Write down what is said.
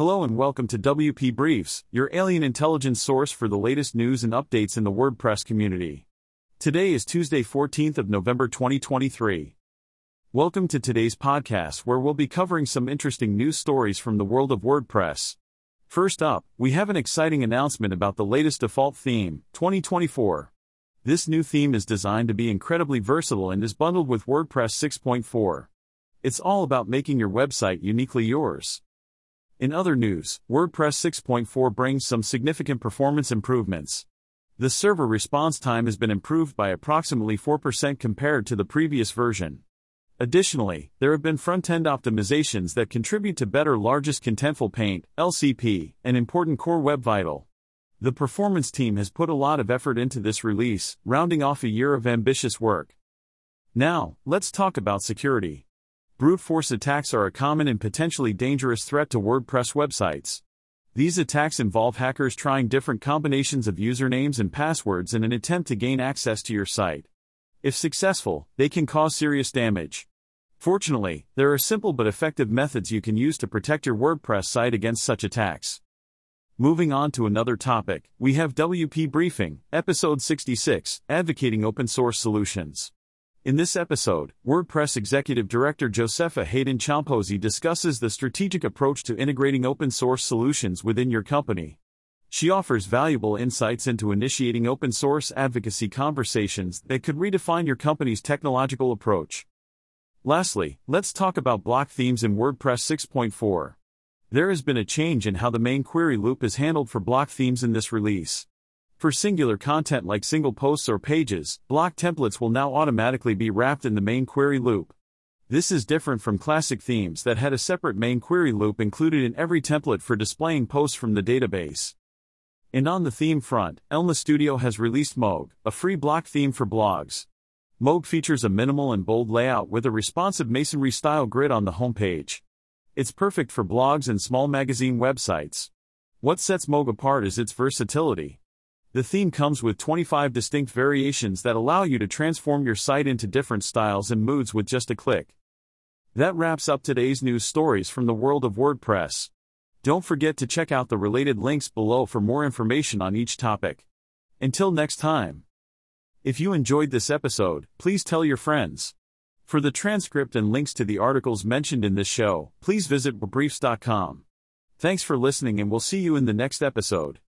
Hello and welcome to WP Briefs, your alien intelligence source for the latest news and updates in the WordPress community. Today is Tuesday, 14th of November 2023. Welcome to today's podcast where we'll be covering some interesting news stories from the world of WordPress. First up, we have an exciting announcement about the latest default theme, 2024. This new theme is designed to be incredibly versatile and is bundled with WordPress 6.4. It's all about making your website uniquely yours. In other news, WordPress 6.4 brings some significant performance improvements. The server response time has been improved by approximately 4% compared to the previous version. Additionally, there have been front-end optimizations that contribute to better largest contentful paint, LCP, and important core web vital. The performance team has put a lot of effort into this release, rounding off a year of ambitious work. Now, let's talk about security. Brute force attacks are a common and potentially dangerous threat to WordPress websites. These attacks involve hackers trying different combinations of usernames and passwords in an attempt to gain access to your site. If successful, they can cause serious damage. Fortunately, there are simple but effective methods you can use to protect your WordPress site against such attacks. Moving on to another topic, we have WP Briefing, Episode 66, Advocating Open Source Solutions. In this episode, WordPress Executive Director Josepha Haden Chomphosy discusses the strategic approach to integrating open source solutions within your company. She offers valuable insights into initiating open source advocacy conversations that could redefine your company's technological approach. Lastly, let's talk about block themes in WordPress 6.4. There has been a change in how the main query loop is handled for block themes in this release. For singular content like single posts or pages, block templates will now automatically be wrapped in the main query loop. This is different from classic themes that had a separate main query loop included in every template for displaying posts from the database. And on the theme front, Elma Studio has released Moog, a free block theme for blogs. Moog features a minimal and bold layout with a responsive masonry style grid on the homepage. It's perfect for blogs and small magazine websites. What sets Moog apart is its versatility. The theme comes with 25 distinct variations that allow you to transform your site into different styles and moods with just a click. That wraps up today's news stories from the world of WordPress. Don't forget to check out the related links below for more information on each topic. Until next time. If you enjoyed this episode, please tell your friends. For the transcript and links to the articles mentioned in this show, please visit briefs.com. Thanks for listening and we'll see you in the next episode.